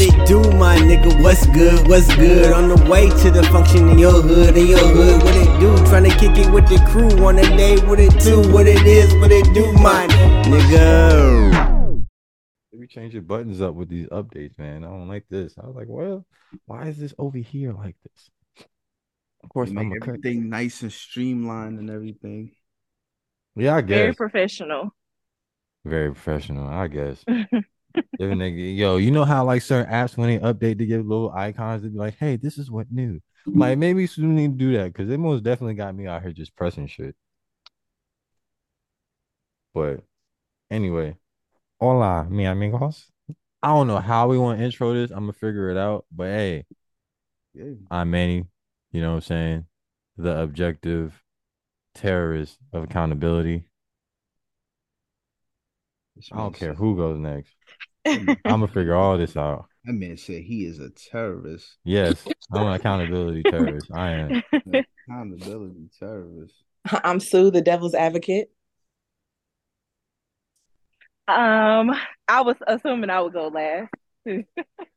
What it do, my nigga? What's good? What's good? On the way to the function in your hood, in your hood. What it do? Trying to kick it with the crew on a day. What it do? What it is? What it do, my nigga? We change your buttons up with these updates, man. I don't like this. I was like, well, why is this over here like this? Of course, Make I'm a cut. everything nice and streamlined and everything. Yeah, I guess. Very professional. Very professional, I guess. If a nigga, yo, you know how like certain apps when they update to give little icons to be like, hey, this is what new. Like maybe you need to do that because they most definitely got me out here just pressing shit. But anyway, hola, mi amigos. I don't know how we want to intro this. I'm gonna figure it out. But hey, I'm Manny. You know what I'm saying? The objective terrorist of accountability. I don't care who goes next. I'm gonna figure all this out. That man said he is a terrorist. Yes, I'm an accountability terrorist. I am. Accountability terrorist. I'm Su, the devil's advocate. Um, I was assuming I would go last.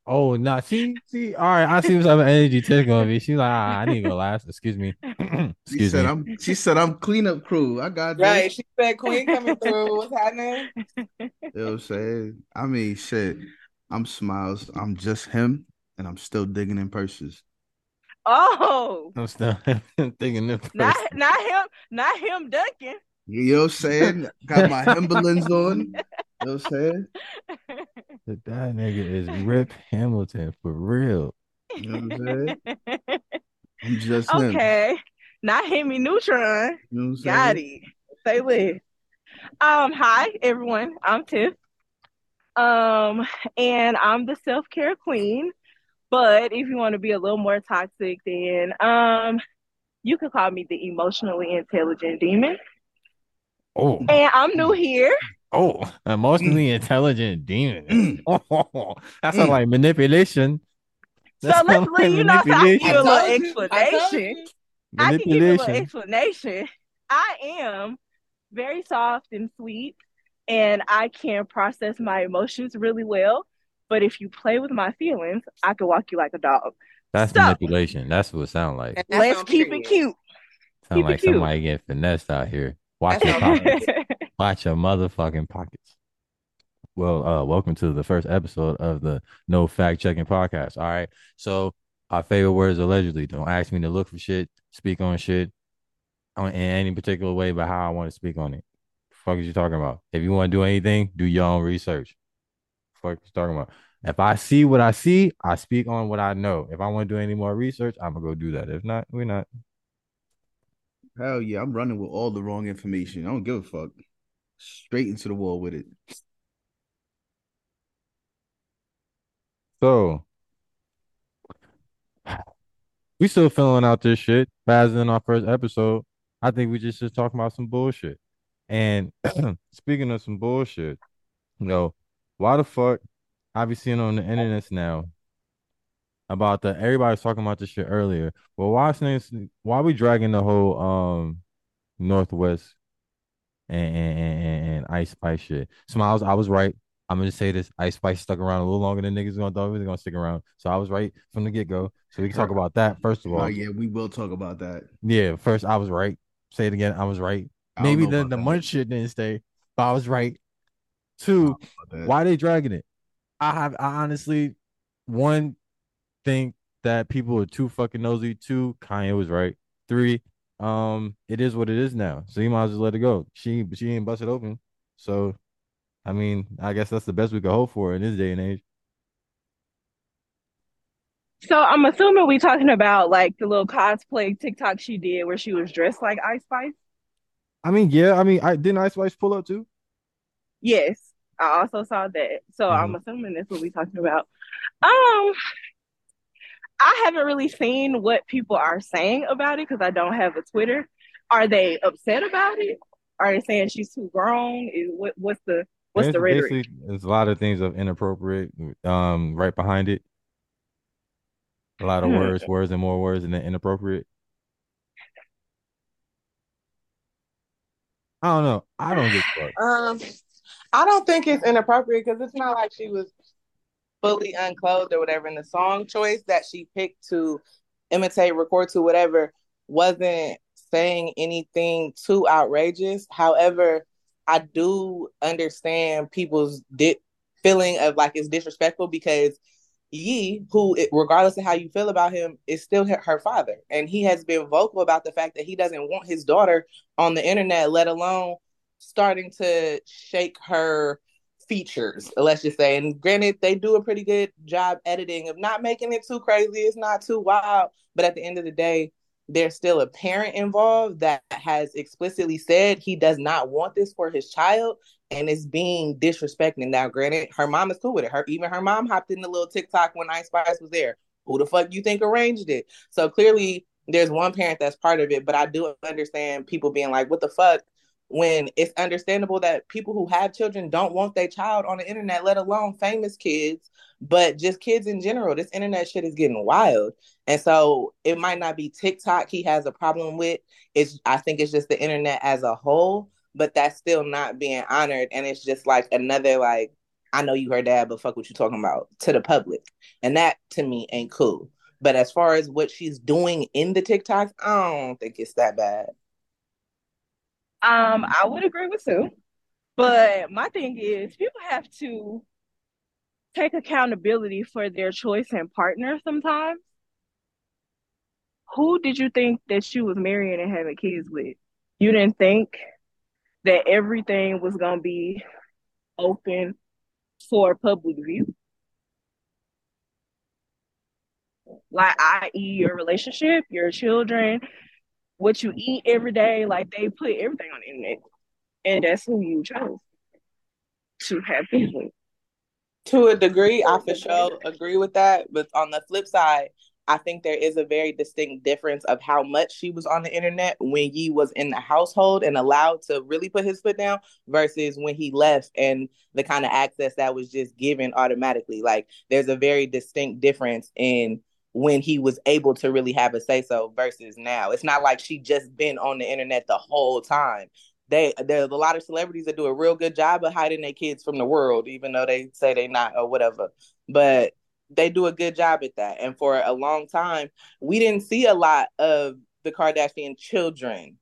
Oh, nah. See, see. All right, I see what type of energy Tish gonna be. She's like, ah, I need to go last. Excuse me. She said me. I'm she said I'm cleanup crew. I got this. Right. She said Queen coming through. What's happening? You know what I'm saying? I mean shit. I'm Smilez. I'm just him and I'm still digging in purses. Oh, I'm still thinking this. not not him, not him ducking. You know what I'm saying? Got my Timberlands on. You know what I'm saying? That that nigga is Rip Hamilton for real. You know what I'm saying? I'm just him. okay, not Hemi Neutron. You know what I'm saying? Got it. Say less. Um, hi everyone. I'm Tiff. Um, and I'm the self care queen. But if you want to be a little more toxic, then um, you could call me the emotionally intelligent demon. Oh, And I'm new here. oh, emotionally intelligent demon. Oh, that sounds Mm. like manipulation. So let's like you know, so I can give you a I little told you. I explanation. I can give you a little Manipulation. explanation. I am very soft and sweet, and I can process my emotions really well. But if you play with my feelings, I can walk you like a dog. That's So- manipulation. That's what it sounds like. Let's keep it cute. Sound keep like cute. somebody getting finessed out here. Watch your pockets. Watch your motherfucking pockets. Well, uh, welcome to the first episode of the No Fact Checking Podcast. All right. So our favorite words allegedly. Don't ask me to look for shit, speak on shit in any particular way, but how I want to speak on it. Fuck is you talking about? If you want to do anything, do your own research. Fuck is you talking about? If I see what I see, I speak on what I know. If I want to do any more research, I'm gonna go do that. If not, we're not. Hell yeah, I'm running with all the wrong information. I don't give a fuck. Straight into the wall with it. So we still filling out this shit faster than our first episode. I think we just just talking about some bullshit. And speaking of some bullshit, you know, why the fuck I be seeing on the internet now about the everybody's talking about this shit earlier. Well, why is why we dragging the whole um North West and and, and, and Ice Spice shit? Smilez, I was right. I'm gonna say this: Ice Spice stuck around a little longer than niggas gonna thought he was gonna stick around. So I was right from the get go. So we can talk about that first of all. Oh yeah, we will talk about that. Yeah, first I was right. Say it again. I was right. I Maybe the the munch shit didn't stay, but I was right. Two, don't know about that. why they dragging it? I have I honestly one think that people are too fucking nosy. Two, Kanye was right. Three, um, it is what it is now. So you might as well let it go. She she ain't busted open. So I mean, I guess that's the best we could hope for in this day and age. So I'm assuming we talking about like the little cosplay TikTok she did where she was dressed like Ice Spice. I mean, yeah, I mean, I didn't Ice Spice pull up too. Yes, I also saw that. So Mm-hmm. I'm assuming that's what we talking about. Um, I haven't really seen what people are saying about it because I don't have a Twitter. Are they upset about it? Are they saying she's too grown? Is what what's the what's There's the rhetoric? basically there's a lot of things of inappropriate um right behind it. A lot of Hmm. words, words and more words, and then inappropriate. I don't know. I don't give a fuck. Um, I don't think it's inappropriate because it's not like she was fully unclothed or whatever. And the song choice that she picked to imitate, record to whatever wasn't saying anything too outrageous. However, I do understand people's di- feeling of like it's disrespectful because Ye, who regardless of how you feel about him, is still her father, and he has been vocal about the fact that he doesn't want his daughter on the internet, let alone starting to shake her features, let's just say. And granted, they do a pretty good job editing of not making it too crazy. It's not too wild, but at the end of the day, there's still a parent involved that has explicitly said he does not want this for his child and is being disrespecting. Now, granted, her mom is cool with it. Her even her mom hopped in the little TikTok when Ice Spice was there. Who the fuck you think arranged it? So clearly there's one parent that's part of it, but I do understand people being like, what the fuck? When it's understandable that people who have children don't want their child on the internet, let alone famous kids, but just kids in general. This internet shit is getting wild. And so it might not be TikTok he has a problem with. It's I think it's just the internet as a whole, but that's still not being honored. And it's just like another like, I know you heard that, but fuck what you talking about to the public. And that to me ain't cool. But as far as what she's doing in the TikToks, I don't think it's that bad. Um, I would agree with Su. But my thing is people have to take accountability for their choice and partner sometimes. Who did you think that she was marrying and having kids with? You didn't think that everything was going to be open for public view? Like, i.e., your relationship, your children, what you eat every day, like they put everything on the internet. And that's who you chose to have kids with. To a degree, I for sure agree with that. But on the flip side, I think there is a very distinct difference of how much she was on the internet when Ye was in the household and allowed to really put his foot down versus when he left and the kind of access that was just given automatically. Like there's a very distinct difference in when he was able to really have a say so versus now. It's not like she just been on the internet the whole time they there's a lot of celebrities that do a real good job of hiding their kids from the world, even though they say they not or whatever. But they do a good job at that. And for a long time, we didn't see a lot of the Kardashian children.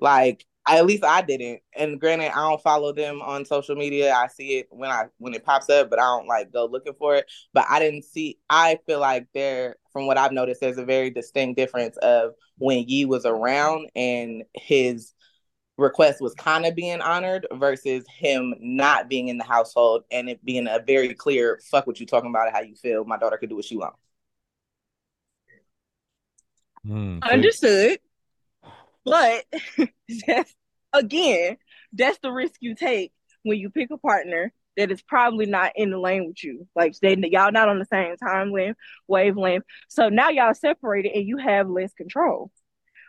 Like at least I didn't. And granted, I don't follow them on social media. I see it when I when it pops up, but I don't like go looking for it. But I didn't see. I feel like there, from what I've noticed, there's a very distinct difference of when Ye was around and his request was kind of being honored versus him not being in the household and it being a very clear fuck what you talking about how you feel my daughter could do what she wants mm, understood but that's, again that's the risk you take when you pick a partner that is probably not in the lane with you. Like they y'all not on the same time length wavelength. So now y'all separated and you have less control.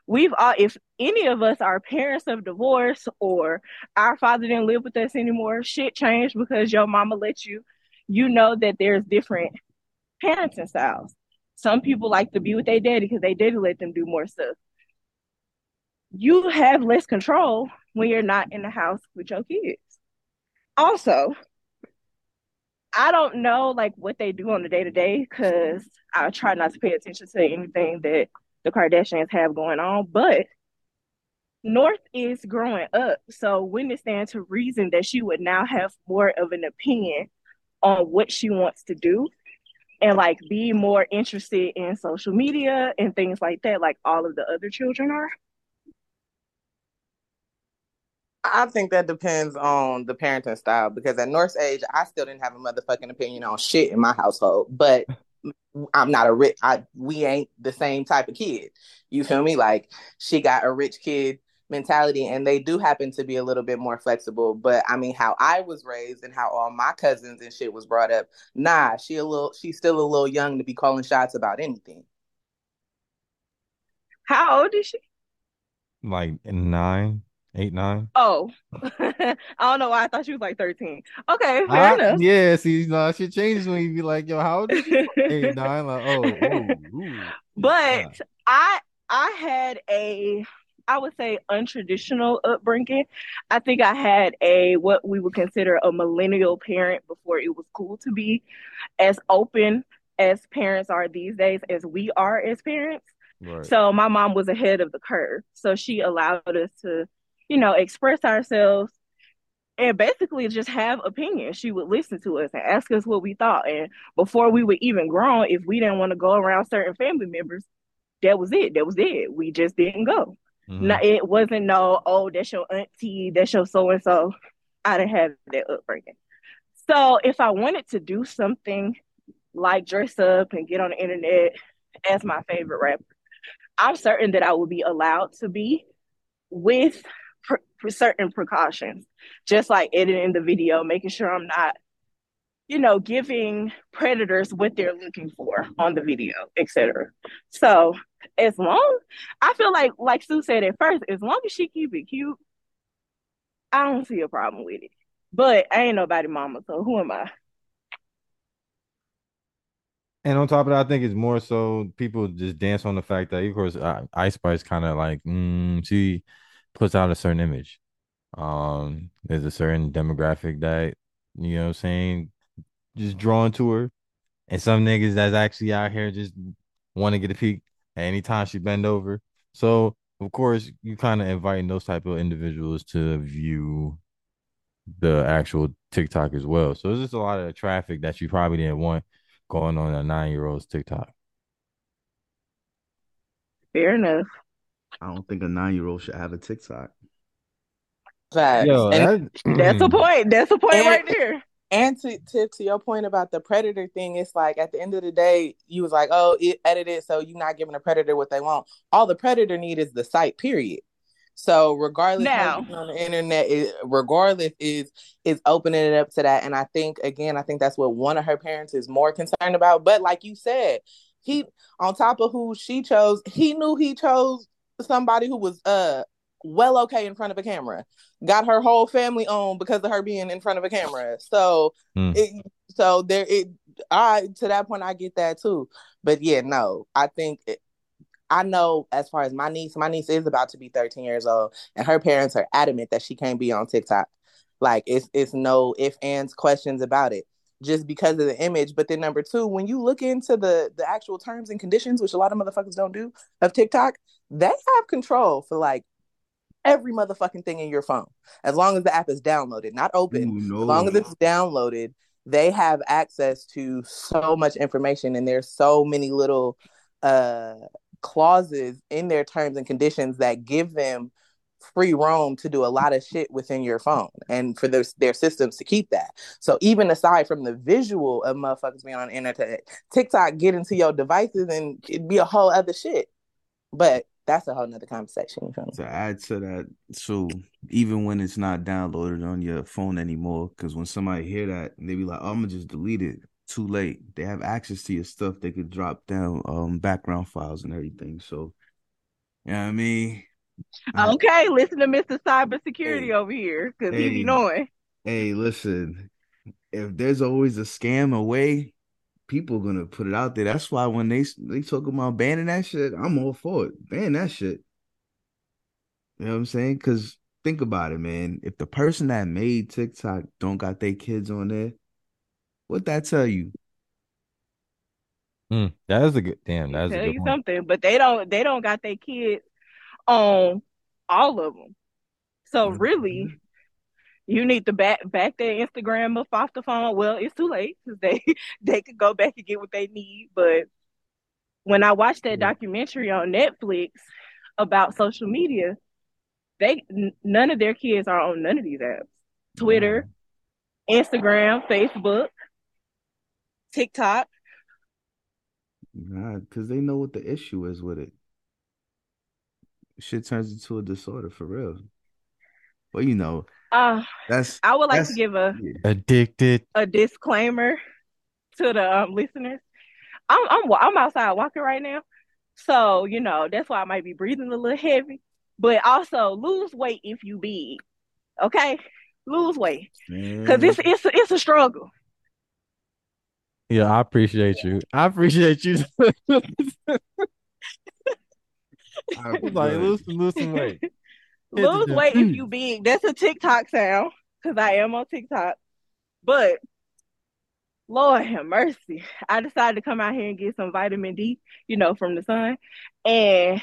We've all if any of us are parents of divorce or our father didn't live with us anymore shit changed because your mama let you you know that there's different parenting styles. Some people like to be with their daddy because they daddy let them do more stuff you have less control when you're not in the house with your kids also I don't know like what they do on the day to day because I try not to pay attention to anything that the Kardashians have going on, but North is growing up. So when it stands to reason that she would now have more of an opinion on what she wants to do and like be more interested in social media and things like that, like all of the other children are. I think that depends on the parenting style because at North's age, I still didn't have a motherfucking opinion on shit in my household. But I'm not a rich. I we ain't the same type of kid. You feel me? Like she got a rich kid mentality, and they do happen to be a little bit more flexible. But I mean, how I was raised and how all my cousins and shit was brought up. Nah, she a little. She's still a little young to be calling shots about anything. How old is she? Like nine. Eight, nine. Oh, I don't know why I thought she was like 13. Okay, fair I, enough. Yeah, see, no, she changes when you be like, yo, how old is she? Eight, nine, like, oh, ooh, ooh, But I I had a I would say untraditional upbringing. I think I had a what we would consider a millennial parent before it was cool to be as open as parents are these days as we are as parents. Right. So my mom was ahead of the curve. So she allowed us to, you know, express ourselves and basically just have opinions. She would listen to us and ask us what we thought. And before we were even grown, if we didn't want to go around certain family members, that was it. That was it. We just didn't go. Mm-hmm. Now, it wasn't no, oh, that's your auntie, that's your so and so. I didn't have that upbringing. So if I wanted to do something like dress up and get on the internet as my favorite rapper, I'm certain that I would be allowed to be with certain precautions, just like editing the video, making sure I'm not, you know, giving predators what they're looking for on the video, etc. So as long, I feel like, like Su said at first, as long as she keep it cute, I don't see a problem with it. But I ain't nobody mama, so who am I? And on top of that, I think it's more so people just dance on the fact that, of course, Ice Spice kind of like mm, puts out a certain image. Um, there's a certain demographic that you know, what I'm saying, just drawn to her, and some niggas that's actually out here just want to get a peek at any time she bend over. So of course, you kind of inviting those type of individuals to view the actual TikTok as well. So there's just a lot of traffic that you probably didn't want going on a nine year old's TikTok. Fair enough. I don't think a nine year old should have a TikTok. Facts. Yo, that, that's a mm. point. That's a point and, right there. And to, to to your point about the predator thing, it's like at the end of the day, you was like, oh, it edited, so you're not giving a predator what they want. All the predator need is the site, period. So regardless now on the internet, it, regardless is is opening it up to that. And I think again, I think that's what one of her parents is more concerned about. But like you said, he on top of who she chose, he knew he chose somebody who was uh well okay in front of a camera. Got her whole family on because of her being in front of a camera. So mm. it so there it I to that point I get that too. But yeah, no, I think it, I know as far as my niece, my niece is about to be 13 years old, and her parents are adamant that she can't be on TikTok. Like it's it's no if ands questions about it just because of the image. But then number two, when you look into the the actual terms and conditions, which a lot of motherfuckers don't do of TikTok, they have control for like every motherfucking thing in your phone. As long as the app is downloaded, not open. Ooh, no. As long as it's downloaded, they have access to so much information and there's so many little uh clauses in their terms and conditions that give them free roam to do a lot of shit within your phone and for their, their systems to keep that. So even aside from the visual of motherfuckers being on the internet, TikTok get into your devices and it'd be a whole other shit. But that's a whole nother conversation. To add to that, so even when it's not downloaded on your phone anymore, because when somebody hear that, they be like, oh, "I'm gonna just delete it." Too late. They have access to your stuff. They could drop down um background files and everything. So, you know what I mean? Okay, listen to Mr. Cybersecurity hey, over here because hey, he be knowing. Hey, listen, if there's always a scam away, people gonna put it out there. That's why when they they talk about banning that shit, I'm all for it. Ban that shit. You know what I'm saying? Because think about it, man. If the person that made TikTok don't got their kids on there, what that tell you? Mm, that is a good damn. That's tell you point. something, but they don't. They don't got their kids on all of them. So mm-hmm. really, you need to back back their Instagram up off the phone. Well, it's too late because they they could go back and get what they need. But when I watched that documentary on Netflix about social media, they n- none of their kids are on none of these apps. Twitter, mm. Instagram, Facebook, TikTok. Nah, because they know what the issue is with it shit turns into a disorder for real. Well, you know, uh, that's. I would like to give a addicted a disclaimer to the um, listeners. I'm I'm I'm outside walking right now, so you know that's why I might be breathing a little heavy. But also lose weight if you big, okay? Lose weight because it's it's it's a struggle. Yeah, I appreciate you. I appreciate you. I- It's like look, lose, lose some weight. Hit the Lose weight if you big. That's a TikTok sound because I am on TikTok. But Lord have mercy. I decided to come out here and get some vitamin D, you know, from the sun. And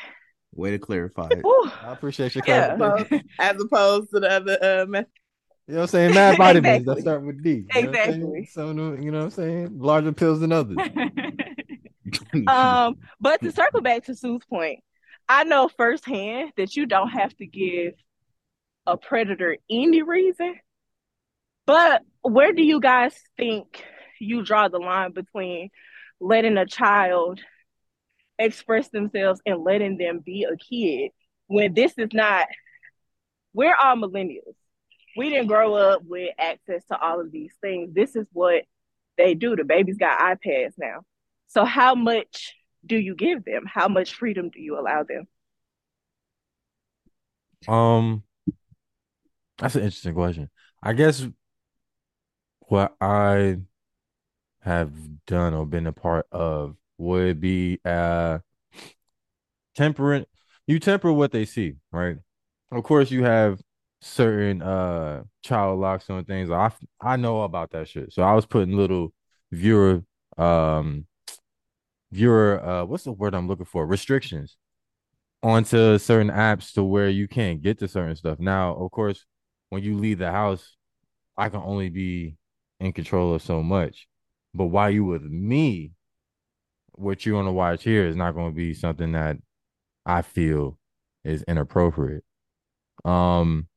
way to clarify it. whew, I appreciate your yeah, clarification. As opposed to the other uh, method. You know what I'm saying? Mad vitamins that Exactly. start with D. You know what I'm saying? Exactly. Some of you know what I'm saying? Larger pills than others. um, but to circle back to Su's point, I know firsthand that you don't have to give a predator any reason. But where do you guys think you draw the line between letting a child express themselves and letting them be a kid when this is not, we're all millennials. We didn't grow up with access to all of these things. This is what they do. The babies got iPads now. So, how much do you give them? How much freedom do you allow them? Um, that's an interesting question. I guess what I have done or been a part of would be uh temperate. You temper what they see, right? Of course, you have certain uh child locks on things. I I know about that shit. So I was putting little viewer um viewer uh what's the word I'm looking for? Restrictions onto certain apps to where you can't get to certain stuff. Now, of course, when you leave the house, I can only be in control of so much. But while you with me, what you're gonna watch here is not gonna be something that I feel is inappropriate. Um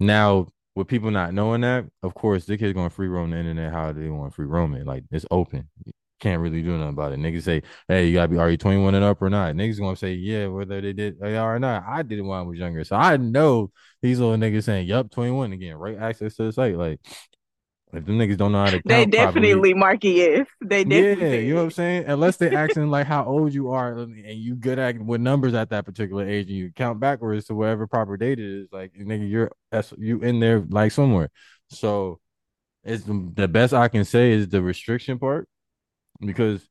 now with people not knowing that, of course, the kids gonna free roam the internet how they want free roam it. Like it's open. Can't really do nothing about it. Niggas say, hey, you gotta be are you 21 and up or not? Niggas gonna say, yeah, whether they did they are or not. I did it when I was younger. So I know these little niggas saying, Yup, 21 again, right? Access to the site. Like if them niggas don't know how to count They definitely mark it yes. They definitely yeah, you know what I'm saying? Unless they're asking like how old you are and you good at with numbers at that particular age and you count backwards to whatever proper date it is, like nigga, you're that's you in there like somewhere. So it's the, the best I can say is the restriction part because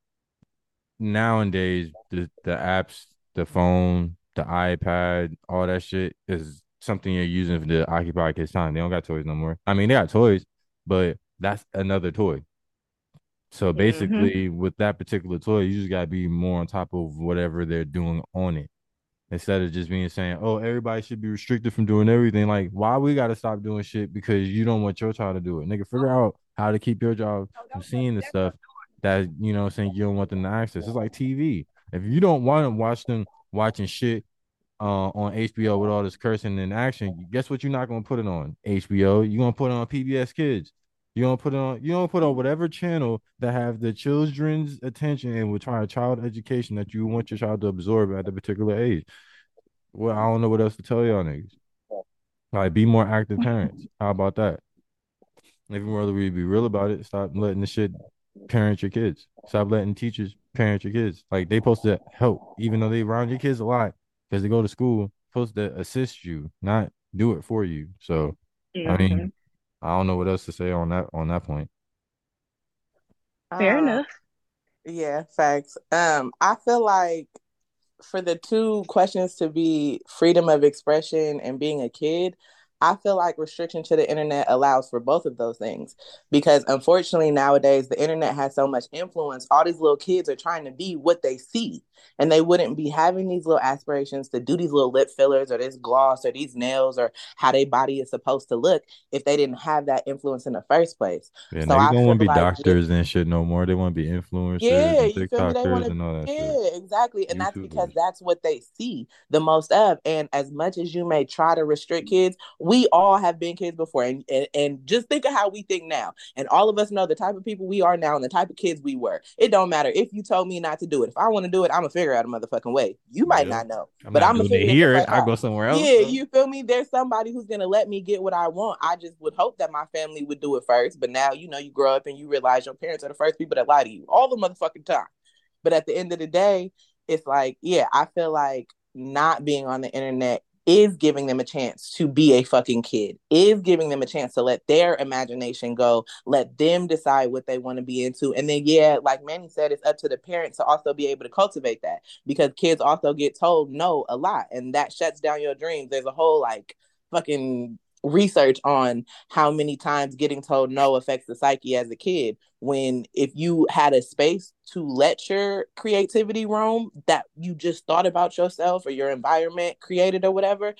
nowadays the the apps, the phone, the iPad, all that shit is something you're using to occupy kids' time. They don't got toys no more. I mean, they got toys, but that's another toy. So Mhm. basically, with that particular toy, you just gotta be more on top of whatever they're doing on it. Instead of just being saying, Oh, everybody should be restricted from doing everything. Like, why we gotta stop doing shit because you don't want your child to do it. Nigga, figure out how to keep your child from seeing the stuff that you know saying you don't want them to access. It's like TV. If you don't want to watch them watching shit uh, on HBO with all this cursing and action, guess what? You're not gonna put it on HBO. You're gonna put it on PBS Kids. You don't put it on. You don't put on whatever channel that have the children's attention and will try a child education that you want your child to absorb at a particular age. Well, I don't know what else to tell y'all niggas. Like, be more active parents. How about that? If you rather we be real about it, stop letting the shit parent your kids. Stop letting teachers parent your kids. Like they supposed to help, even though they around your kids a lot because they go to school. Supposed to assist you, not do it for you. So I mean, Mhm. I don't know what else to say on that on that point. Fair Uh, enough. Yeah, facts. Um, I feel like for the two questions to be freedom of expression and being a kid, I feel like restriction to the internet allows for both of those things because unfortunately nowadays the internet has so much influence. All these little kids are trying to be what they see, and they wouldn't be having these little aspirations to do these little lip fillers or this gloss or these nails or how their body is supposed to look if they didn't have that influence in the first place. Yeah, So I don't want to be like doctors and shit no more. They want to be influencers yeah, and you feel me? They TikTokers want to, and all that shit. yeah, exactly. And that's because that's what they see the most of. And as much as you may try to restrict kids, we all have been kids before. And, and, and just think of how we think now. And all of us know the type of people we are now and the type of kids we were. It don't matter if you told me not to do it. If I want to do it, I'm to figure out a motherfucking way. You might Yeah. not know, I'm but not I'm to doing it I go somewhere else. Yeah, you feel me? There's somebody who's gonna let me get what I want. I just would hope that my family would do it first. But now, you know, you grow up and you realize your parents are the first people that lie to you all the motherfucking time. But at the end of the day, it's like, yeah, I feel like not being on the internet is giving them a chance to be a fucking kid, is giving them a chance to let their imagination go, let them decide what they want to be into. And then, yeah, like Manny said, it's up to the parents to also be able to cultivate that because kids also get told no a lot and that shuts down your dreams. There's a whole like fucking research on how many times getting told no affects the psyche as a kid. When if you had a space to let your creativity roam that you just thought about yourself or your environment created or whatever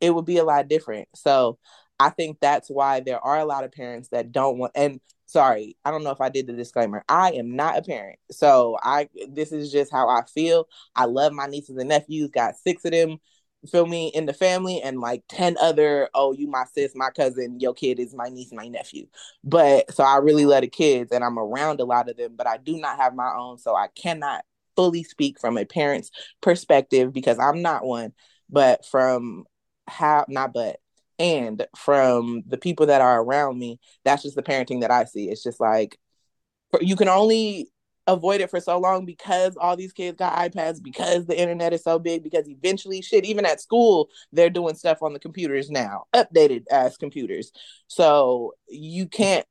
it would be a lot different. So i think that's why there are a lot of parents that don't want and sorry i don't know if i did the disclaimer. I am not a parent. So i this is just how i feel. I love my nieces and nephews got six of them feel me, in the family, and like 10 other, oh, you my sis, my cousin, your kid is my niece, my nephew. But so I really love the kids and I'm around a lot of them, but I do not have my own. So I cannot fully speak from a parent's perspective because I'm not one, but from how, not but, and from the people that are around me, that's just the parenting that I see. It's just like, you can only avoid it for so long because all these kids got iPads, because the internet is so big, because eventually shit, even at school, they're doing stuff on the computers now, updated as computers. So you can't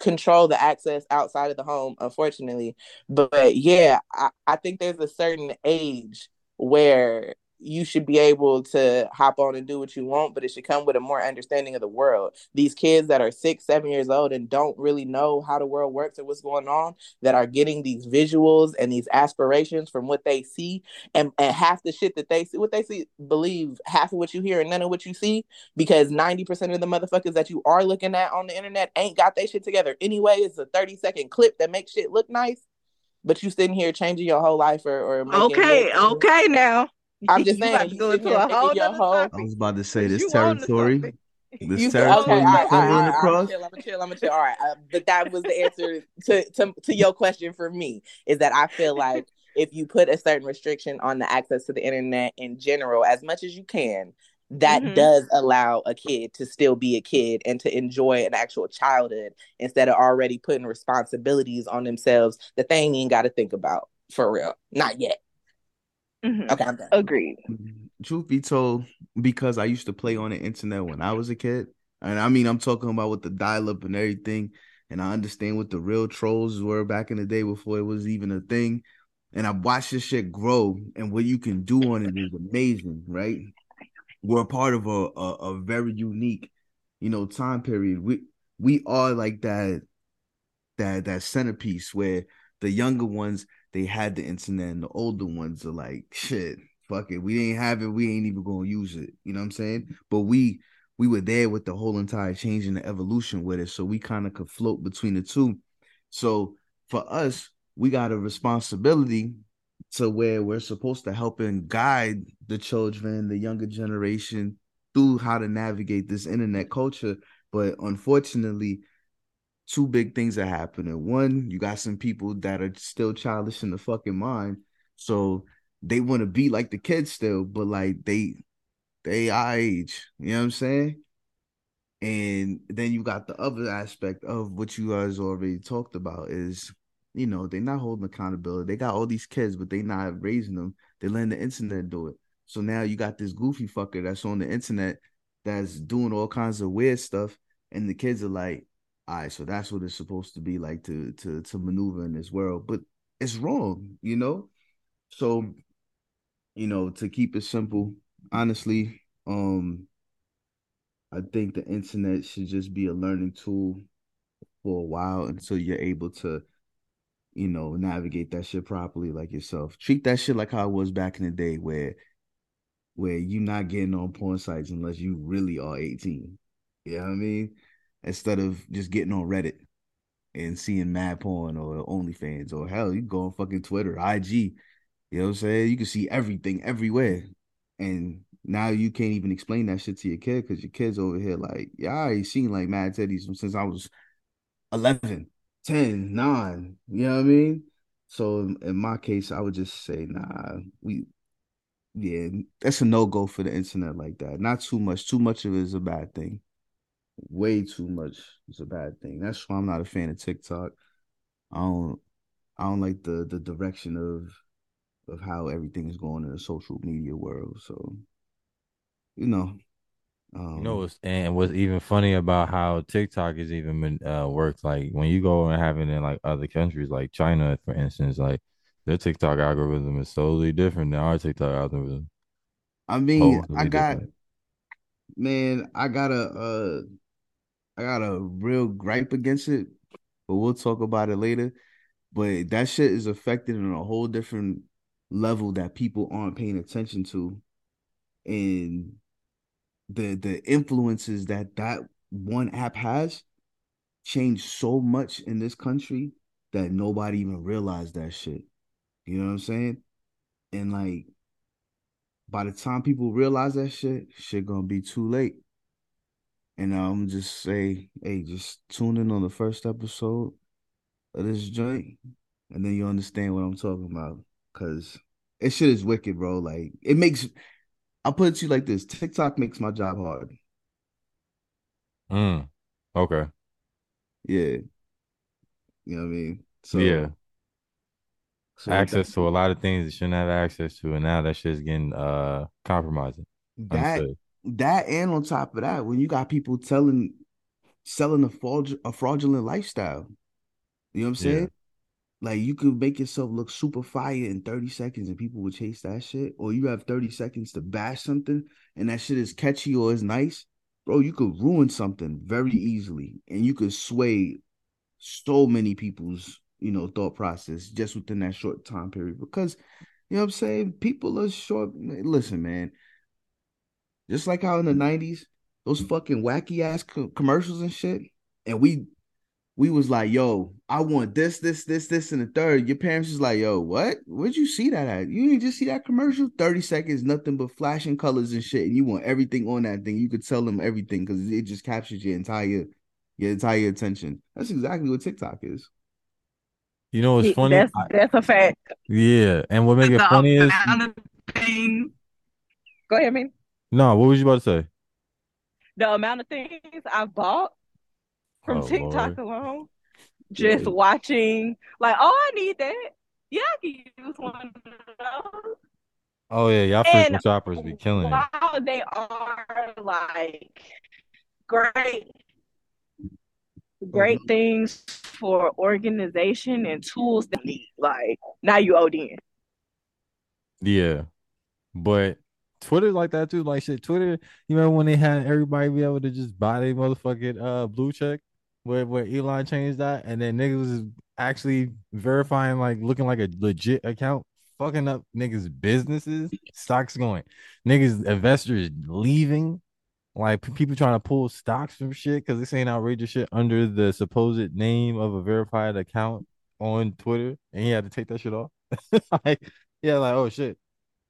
control the access outside of the home, unfortunately. But, but yeah, I, I think there's a certain age where you should be able to hop on and do what you want, but it should come with a more understanding of the world. These kids that are six, seven years old and don't really know how the world works or what's going on, that are getting these visuals and these aspirations from what they see, and, and half the shit that they see, what they see, believe half of what you hear and none of what you see, because 90% of the motherfuckers that you are looking at on the internet ain't got their shit together anyway. It's a 30 second clip that makes shit look nice. But you sitting here changing your whole life or, or okay, okay now. I'm just saying. You go into a whole whole... I was about to say this territory. This you, territory okay, you coming across. I'm gonna chill. I'm chill. All right, uh, but that was the answer to, to to your question for me. Is that I feel like if you put a certain restriction on the access to the internet in general, as much as you can, that mm-hmm. does allow a kid to still be a kid and to enjoy an actual childhood instead of already putting responsibilities on themselves that they ain't even got to think about for real. Not yet. Mm-hmm. Okay, I'm done. Agreed. Truth be told, because I used to play on the internet when I was a kid, and I mean, I'm talking about with the dial up and everything, and I understand what the real trolls were back in the day before it was even a thing. And I watched this shit grow, and what you can do on it is amazing, right? We're a part of a, a, a very unique, you know, time period. We we are like that that that centerpiece where the younger ones they had the internet and the older ones are like shit fuck it. We didn't have it. We ain't even gonna use it. You know what i'm saying? But we we were there with the whole entire change and the evolution with it so we kind of could float between the two. So for us we got a responsibility to where we're supposed to help and guide the children the younger generation through how to navigate this internet culture. But unfortunately two big things are happening. One, you got some people that are still childish in the fucking mind, so they want to be like the kids still, but like they they age. You know what I'm saying? And then you got the other aspect of what you guys already talked about is, you know, they're not holding accountability. They got all these kids, but they not raising them. They letting the internet do it. So now you got this goofy fucker that's on the internet that's doing all kinds of weird stuff, and the kids are like, all right, so that's what it's supposed to be like to to to maneuver in this world, but it's wrong, you know. So, you know, to keep it simple, honestly, um, I think the internet should just be a learning tool for a while until you're able to, you know, navigate that shit properly, like yourself. Treat that shit like how it was back in the day, where where you're not getting on porn sites unless you really are 18. You know what I mean? Instead of just getting on Reddit and seeing mad porn or OnlyFans or hell, you go on fucking Twitter, IG. You know what I'm saying? You can see everything everywhere. And now you can't even explain that shit to your kid because your kid's over here like, yeah, I ain't seen like mad teddies since I was 11, 10, 9. You know what I mean? So in my case, I would just say, nah, we, yeah, that's a no go for the internet like that. Not too much. Too much of it is a bad thing way too much is a bad thing. That's why I'm not a fan of TikTok. I don't I don't like the the direction of of how everything is going in the social media world. So you know. Um, You know what's and what's even funny about how TikTok is even been uh works like when you go and have it in like other countries like China for instance like their TikTok algorithm is totally different than our TikTok algorithm. I mean, Totally I got different. man, I got a uh I got a real gripe against it, but we'll talk about it later. But that shit is affected on a whole different level that people aren't paying attention to. And the the influences that that one app has changed so much in this country that nobody even realized that shit. You know what I'm saying? And like by the time people realize that shit, shit gonna be too late. And I'm just say, hey, just tune in on the first episode of this joint, and then you understand what I'm talking about. Cause it shit is wicked, bro. Like it makes I'll put it to you like this: TikTok makes my job hard. Mm. Okay. Yeah. You know what I mean? So yeah. so Access that, to a lot of things you shouldn't have access to, and now that shit's getting uh compromising. that. That and on top of that, when you got people telling selling a fraud a fraudulent lifestyle, you know what I'm saying? Yeah. Like you could make yourself look super fire in 30 seconds and people would chase that shit. Or you have 30 seconds to bash something and that shit is catchy or is nice. Bro, you could ruin something very easily and you could sway so many people's, you know, thought process just within that short time period. Because, you know what I'm saying? People are short. Listen, man. Just like how in the 90s, those fucking wacky ass co- commercials and shit. And we we was like, yo, I want this, this, this, this, and the third. Your parents was like, yo, what? Where'd you see that at? You didn't just see that commercial? 30 seconds, nothing but flashing colors and shit, and you want everything on that thing. You could tell them everything because it just captures your entire your entire attention. That's exactly what TikTok is. You know what's funny? That's that's a fact. yeah. And what makes it The funny is amount. Go ahead, man. No, what was you about to say? The amount of things I've bought from Oh, TikTok Lord. alone, just Yeah. watching, like, oh, I need that. Yeah, I can use one of those. Oh yeah, y'all frequent shoppers be killing it. they are like great, great Mhm. things for organization and tools that need, like now you ODing. Yeah. But Twitter's like that too. Like shit, Twitter, you remember when they had everybody be able to just buy their motherfucking uh blue check where where Elon changed that and then niggas was actually verifying like looking like a legit account, fucking up niggas' businesses, stocks going, niggas investors leaving, like people trying to pull stocks from shit because they saying outrageous shit under the supposed name of a verified account on Twitter, and he had to take that shit off. like, yeah, like oh shit,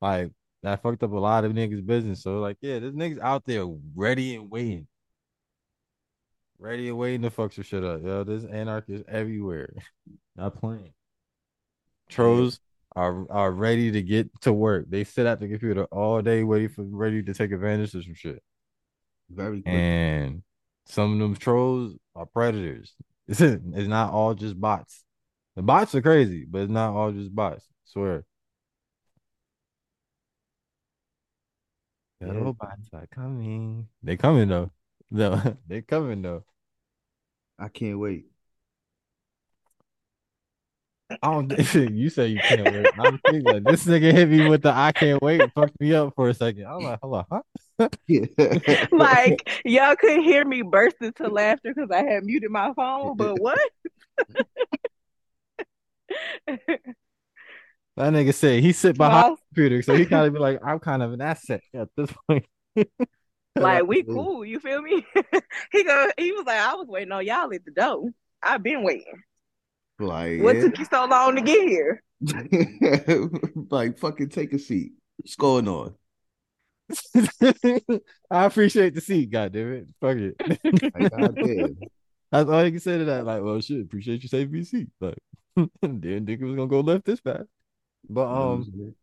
like that fucked up a lot of niggas' business. So like, yeah, this niggas out there ready and waiting, ready and waiting to fuck some shit up. Yo, there's anarchists everywhere. Not playing. Trolls are are ready to get to work. They sit at the computer all day waiting for ready to take advantage of some shit. Very quick. And some of them trolls are predators. It's, it's not all just bots. The bots are crazy, but it's not all just bots. swear. The Yeah. robots are coming. They coming though. No, they coming though. I can't wait. I don't. you say you can't wait. I'm thinking like, this nigga hit me with the I can't wait. Fucked me up for a second. I'm like, hold on, huh? Like y'all couldn't hear me burst into laughter because I had muted my phone, but what? That nigga said he sit behind Small, the computer, so he kind of be like, I'm kind of an asset at this point. like we cool, you feel me? he go he was like, I was waiting on y'all at the door. I've been waiting. like, What yeah. took you so long to get here? like fucking take a seat. What's going on? I appreciate the seat, goddamn it. Fuck it. Like, goddamn. That's all you can say to that. Like, well, shit, appreciate you saving me a seat. Like, didn't think it was gonna go left this fast. But You know I'm um?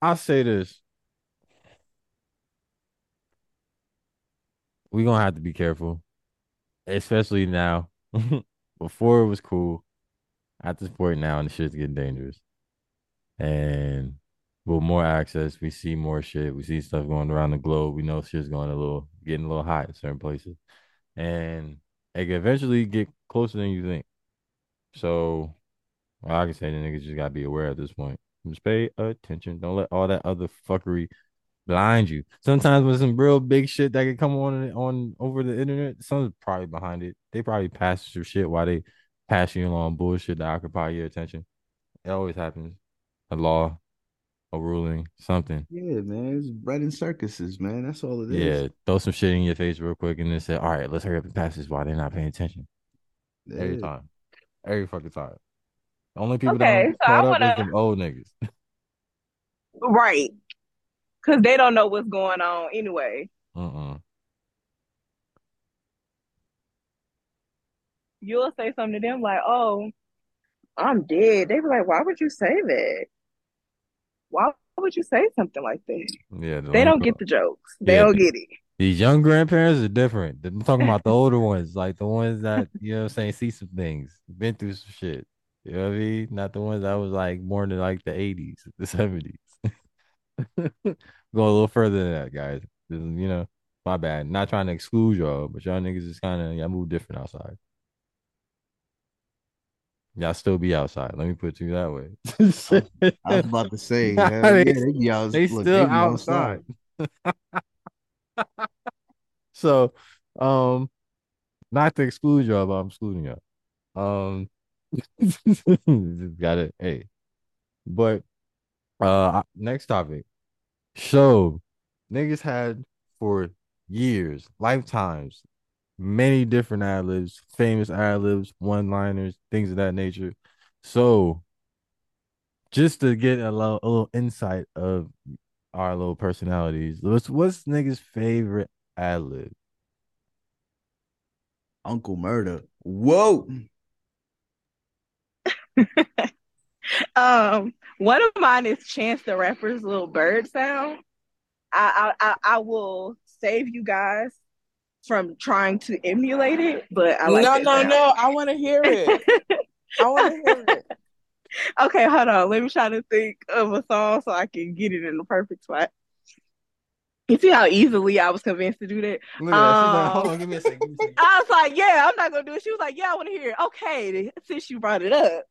I'll say this: We're gonna have to be careful, especially now. Before it was cool. At this point now, and the shit's getting dangerous. And with more access, we see more shit. We see stuff going around the globe. We know shit's going a little getting a little hot in certain places. And it can eventually get closer than you think. So well, I can say the niggas just gotta be aware at this point. Just pay attention. Don't let all that other fuckery blind you. Sometimes with some real big shit that can come on on over the internet, someone's probably behind it. They probably pass through shit while they pass you along bullshit that occupy your attention. It always happens. A law, a ruling, something. Yeah, man. It's bread and circuses, man. That's all it is. Yeah, throw some shit in your face real quick and then say, all right, let's hurry up and pass this while they're not paying attention. Yeah. Every time. Every fucking time. Only people Okay, that so caught up wanna- is them old niggas. Right. Because they don't know what's going on anyway. Uh-uh. You'll say something to them like, oh, I'm dead. They be like, why would you say that? Why would you say something like that? Yeah. They don't get the jokes. They Yeah, don't get it. These young grandparents are different. I'm talking about the older ones, like the ones that, you know what I'm saying, see some things, been through some shit. You know what I mean? Not the ones that was like born in like the 80s, the 70s. Go a little further than that, guys. You know, my bad. Not trying to exclude y'all, but y'all niggas is kind of, y'all move different outside. Y'all still be outside. Let me put it to you that way. I was about to say, hell they- yeah, they be out. they look, still be outside. so, um, not to exclude y'all, but I'm excluding y'all. Um, got it. Hey, but uh, next topic. So, niggas had for years, lifetimes, many different ad libs, famous ad libs, one liners, things of that nature. So, just to get a little, a little insight of our little personalities, what's what's niggas' favorite ad lib? Uncle Murder. Whoa. Um, one of mine is Chance the Rapper's little bird sound. I, I, I, I will save you guys from trying to emulate it, but I like no, no, sound. no. I want to hear it. I want to hear it. Okay, hold on. Let me try to think of a song so I can get it in the perfect spot. You see how easily I was convinced to do that? Look that. Like, Um, hold on, give me a second. Give me a second. I was like, yeah, I'm not gonna do it. She was like, yeah, I want to hear it. Okay, since you brought it up.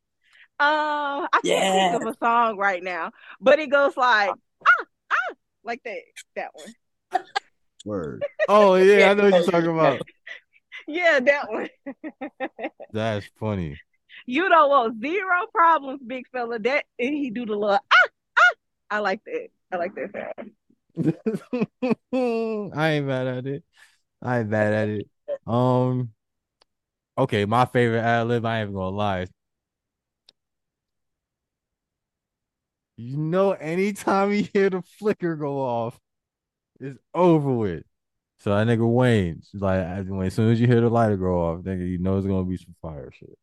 Um, I can't Yeah. think of a song right now, but it goes like ah ah like that. That one. Word. Oh yeah, I know what you're talking about. Yeah, that one. That's funny. You don't want zero problems, big fella. That and he do the little ah ah. I like that. I like that sound. I ain't mad at it. I ain't mad at it. Um, okay, my favorite ad lib. I ain't even gonna lie. You know, anytime you hear the flicker go off, it's over with. So that nigga Wayne's like, as as soon as you hear the lighter go off, nigga, you know it's gonna be some fire shit.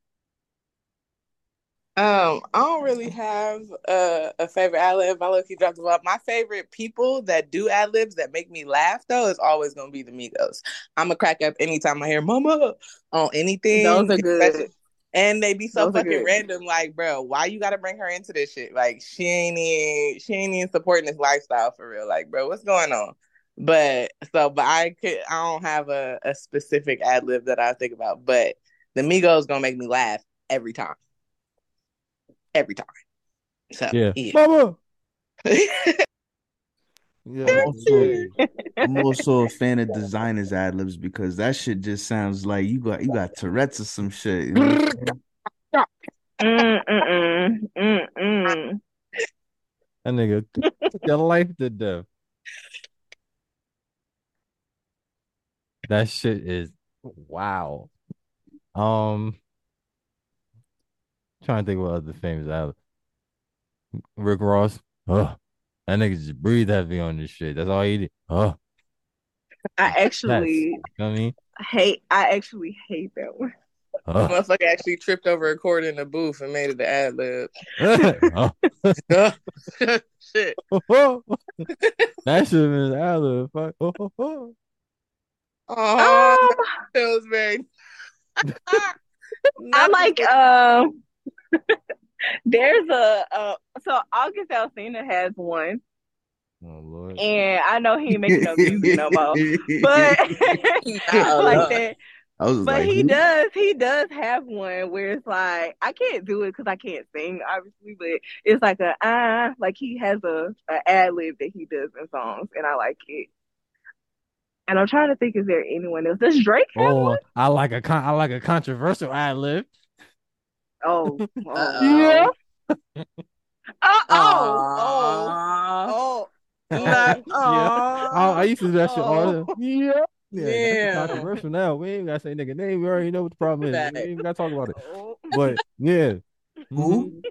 Um, I don't really have a, a favorite ad lib. I look, he dropped the ball. My favorite people that do ad libs that make me laugh though is always gonna be the Migos. I'm gonna crack up anytime I hear "Mama" on anything. Those are good. especially- And they be so Those fucking random. Like, bro, why you gotta bring her into this shit? Like, she ain't even she ain't even supporting this lifestyle for real. Like, bro, what's going on? But so, but I could I don't have a, a specific ad lib that I think about. But the Migos gonna make me laugh every time. Every time. So Yeah, yeah. mama. Yeah, I'm also, I'm also a fan of Desiigner's ad libs because that shit just sounds like you got you got Tourette's or some shit. You know what I'm saying? That nigga took your life to death. That shit is wow. Um, trying to think what other famous ad. Rick Ross. Huh. That nigga just breathe heavy on this shit. That's all he did. Huh. I actually You know what I mean? hate. I actually hate that one. Huh. Motherfucker actually tripped over a cord in the booth and made it the ad lib. Huh. Shit. that should have been ad lib. Fuck. Oh, oh, oh. Oh, Um, that was very. I like um there's a uh so August Alsina has one, Oh Lord. and I know he ain't making no music no more, but like that. I was But like, he who? does, he does have one where it's like I can't do it because I can't sing, obviously, but it's like a ah, like he has a, a ad lib that he does in songs, and I like it. And I'm trying to think, is there anyone else? Does Drake have Oh, one? I like a con- I like a controversial ad lib. Oh, oh, Uh-oh. Yeah. oh, oh, Aw. oh, Like, Yeah. I, I used to do that shit all the Oh. Yeah. Yeah, Yeah. controversial now. We ain't gotta say nigga name. We already know what the problem is. Fact. We ain't gotta talk about it. oh. But yeah. Who?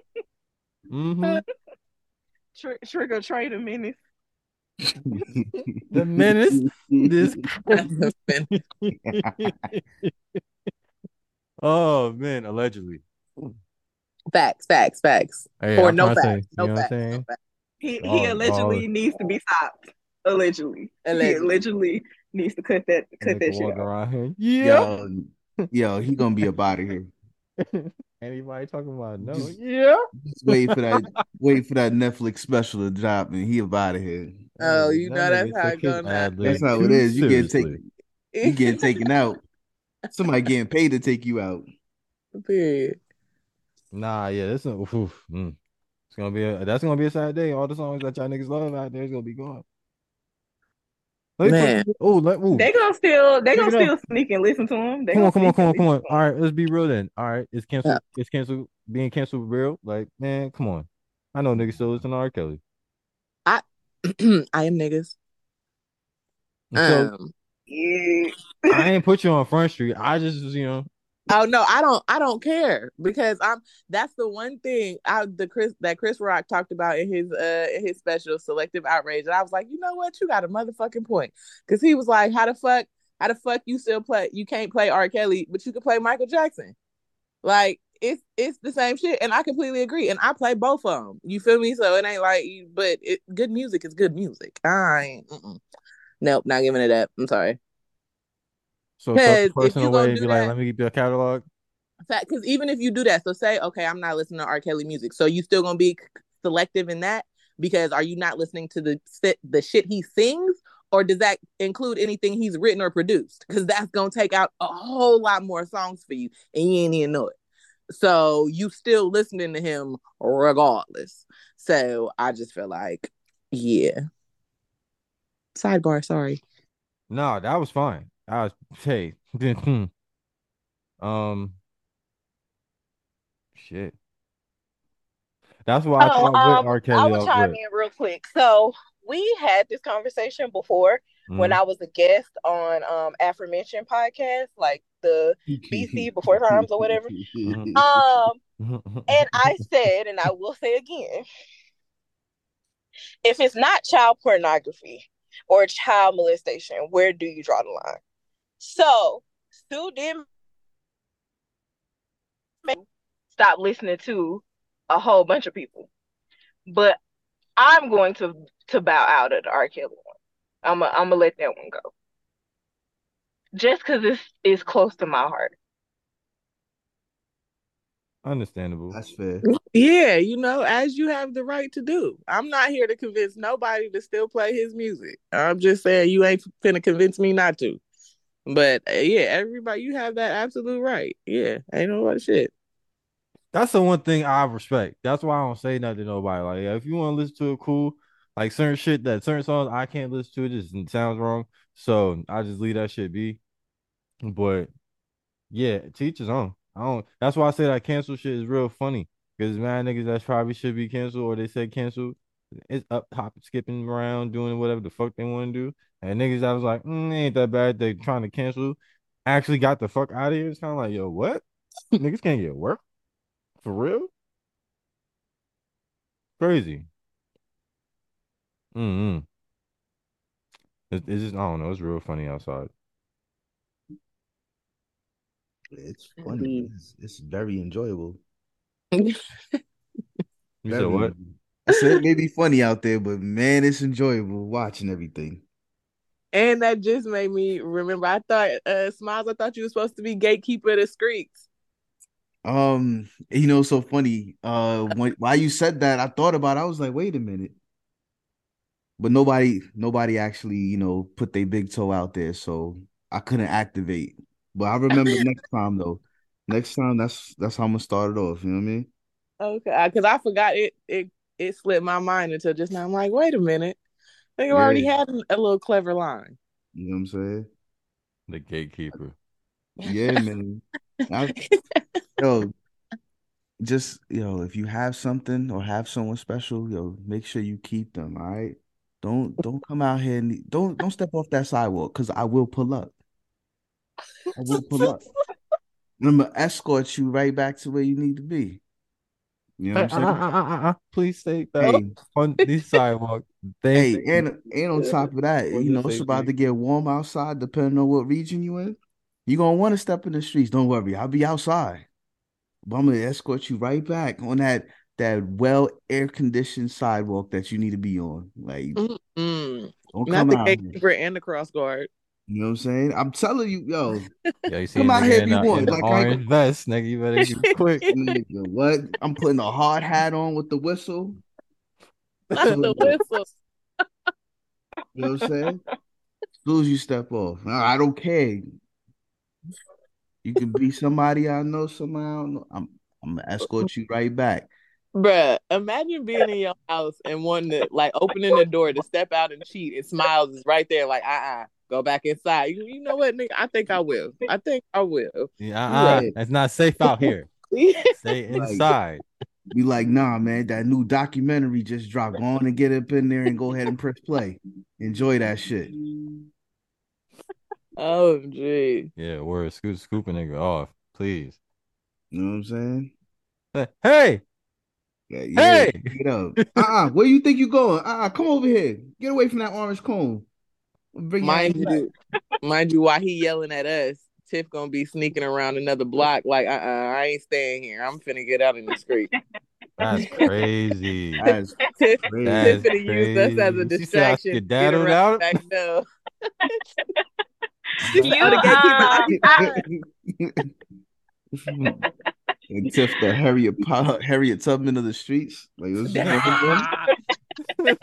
Mm-hmm. Tr- trick or treat a menace. The menace. This. oh man, allegedly. Facts, facts, facts. Hey, or I'm no trying to say, facts. you No know what I'm facts. saying? No facts. He he allegedly oh. needs to be stopped. Allegedly, he Allegedly. allegedly needs to cut that cut that shit walking around here. Yeah. Yo, yo, he gonna be up out of here. Anybody talking about no? Just- Yeah. Just wait for that. wait for that Netflix special to drop, and he up out of here. Oh, Hey, you that know that's how took it his go That's how it too is. You get taken. You getting taken out. Somebody getting paid to take you out. Period. Nah, yeah, this is oof, mm. It's gonna be a that's gonna be a sad day. All the songs that y'all niggas love out there is gonna be gone. Let me Man. put, oh, let ooh. They gonna still they gonna Pick still sneak and listen to them. They Come on, come on, come on, and come on. listen to All him. right, let's be real then. All right, it's canceled. It's canceled. Being canceled real. Like, man, come on. I know niggas still listen to R. Kelly. I am niggas. So Um, Yeah. I ain't put you on Front Street. I just, you know, oh no, I don't. I don't care because I'm. That's the one thing I the Chris that Chris Rock talked about in his uh in his special selective outrage, and I was like, you know what, you got a motherfucking point because he was like, how the fuck, how the fuck you still play? You can't play R. Kelly, but you can play Michael Jackson. Like it's it's the same shit, and I completely agree. And I play both of them. You feel me? So it ain't like, but it good music is good music. I ain't. Nope, not giving it up. I'm sorry. So Because tough if personal you gonna way, do be like, that- let me get your catalog. fact because even if you do that so say okay i'm not listening to r. Kelly music so you still gonna be selective in that? Because are you not listening to the the shit he sings? Or does that include anything he's written or produced? Because that's gonna take out a whole lot more songs for you and you ain't even know it. So you still listening to him regardless. So i just feel like yeah. Sidebar sorry. No, that was fine. I was hey, hmm. um, shit. That's why I Oh, thought with um, R. I Kelly will off chime in real quick. So we had this conversation before when Mhm. I was a guest on um aforementioned podcast, like the BC before times or whatever. Mhm. Um, Mm-hmm. and I said, and I will say again, if it's not child pornography or child molestation, where do you draw the line? So Su did stop listening to a whole bunch of people, but I'm going to to bow out of the R. Kelly one. I'm a, I'm gonna let that one go, just because it's it's close to my heart. Understandable. That's fair. Yeah, you know, as you have the right to do. I'm not here to convince nobody to still play his music. I'm just saying you ain't finna convince me not to. But uh, yeah, everybody, you have that absolute right. Yeah, ain't no other shit. That's the one thing I respect. That's why I don't say nothing to nobody. Like, if you want to listen to it, cool. Like certain shit that certain songs I can't listen to, it just sounds wrong. So I just leave that shit be. But yeah, teachers own. I don't. That's why I say that cancel shit is real funny because man, niggas that probably should be canceled or they said canceled, it's up hopping, skipping around, doing whatever the fuck they want to do. And niggas that was like, mm, ain't that bad. They trying to cancel, actually got the fuck out of here. It's kind of like, yo, what? niggas can't get work for real. Crazy. Mm-hmm. It's, it's just I don't know. It's real funny outside. It's funny. Indeed. It's, it's very enjoyable. You said what? enjoyable. I said it may be funny out there, but man, it's enjoyable watching everything. And that just made me remember. I thought, uh, Smilez, I thought you were supposed to be gatekeeper of the streets. Um, you know, so funny. Uh, when while you said that, I thought about. It, I was like, wait a minute. But nobody, nobody actually, you know, put their big toe out there, so I couldn't activate. But I remember next time though. Next time, that's that's how I'm gonna start it off. You know what I mean? Okay, because I forgot it. It it slipped my mind until just now. I'm like, wait a minute. I think I already had a little clever line. You know what I'm saying? The gatekeeper. Yeah, man. I, yo, just yo, if you have something or have someone special, yo, make sure you keep them. All right. Don't don't come out here and don't don't step off that sidewalk because I will pull up. I will pull up. I'm gonna escort you right back to where you need to be. You know what I'm saying? Uh, uh, uh, uh, uh, Please stay back Hey, on this sidewalk. hey, Thank and and on top of that, you know, it's about safety. to get warm outside, depending on what region you in. You're gonna want to step in the streets. Don't worry, I'll be outside. But I'm gonna escort you right back on that that well air conditioned sidewalk that you need to be on. Like, Mm-mm. don't Not come the out here. gatekeeper and the cross guard. You know what I'm saying? I'm telling you, yo, Yeah, you see Come a out here if you a, want. in the Like, I ain't orange vest, nigga. You better get quick. nigga, what? I'm putting a hard hat on with the whistle. Not the whistle. You know what I'm saying? As soon as you step off, I I don't care. You can be somebody I know, somebody I don't know. I'm I'm gonna escort you right back. Bruh, imagine being in your house and wanting to like opening the door to step out and cheat and Smilez is right there, like, uh uh go back inside. You, you know what, nigga? I think I will. I think I will. Yeah, uh-uh. Right. It's not safe out here. Stay Like- inside. Be like, nah, man, that new documentary just dropped. Go on and get up in there and go ahead and press play. Enjoy that shit. oh gee. Yeah, word. Scoop, scoop a nigga off, please. You know what I'm saying? Hey, Yeah, yeah, Hey! Get up. Uh-uh. Where you think you going? Uh-uh. Come over here. Get away from that orange cone. Bring Mind you, mind you, while he yelling at us, Tiff gonna be sneaking around another block, like, uh uh I ain't staying here. I'm finna get out in the street. that's crazy. That's Tiff, crazy. That's Tiff finna use us as a crazy. She said distraction. get skedaddled around out? Back no. You, Oh, the gatekeeper. uh, and Tiff, the Harriet Po- Harriet Tubman of the streets. Like what's going on?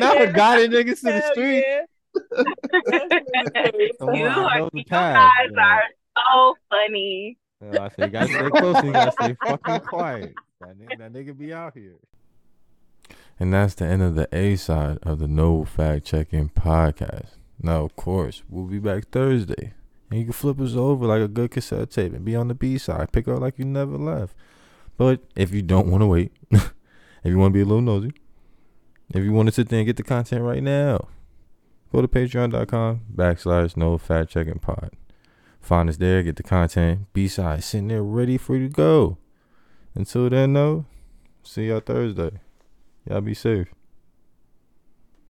Never got it, niggas to the Hell street. yeah. You are, you guys Yeah. are so funny. Yeah, I say you gotta stay close and you gotta stay fucking quiet. That nigga, that nigga be out here. And that's the end of the A side of the No Fact Checking podcast. Now, of course, we'll be back Thursday. And you can flip us over like a good cassette tape and be on the B side. Pick up like you never left. But if you don't want to wait, if you want to be a little nosy, if you want to sit there and get the content right now, go to patreon.com backslash no fact checking pod. Find us there, get the content, B side sitting there ready for you to go. Until then, though, see y'all Thursday. Y'all be safe.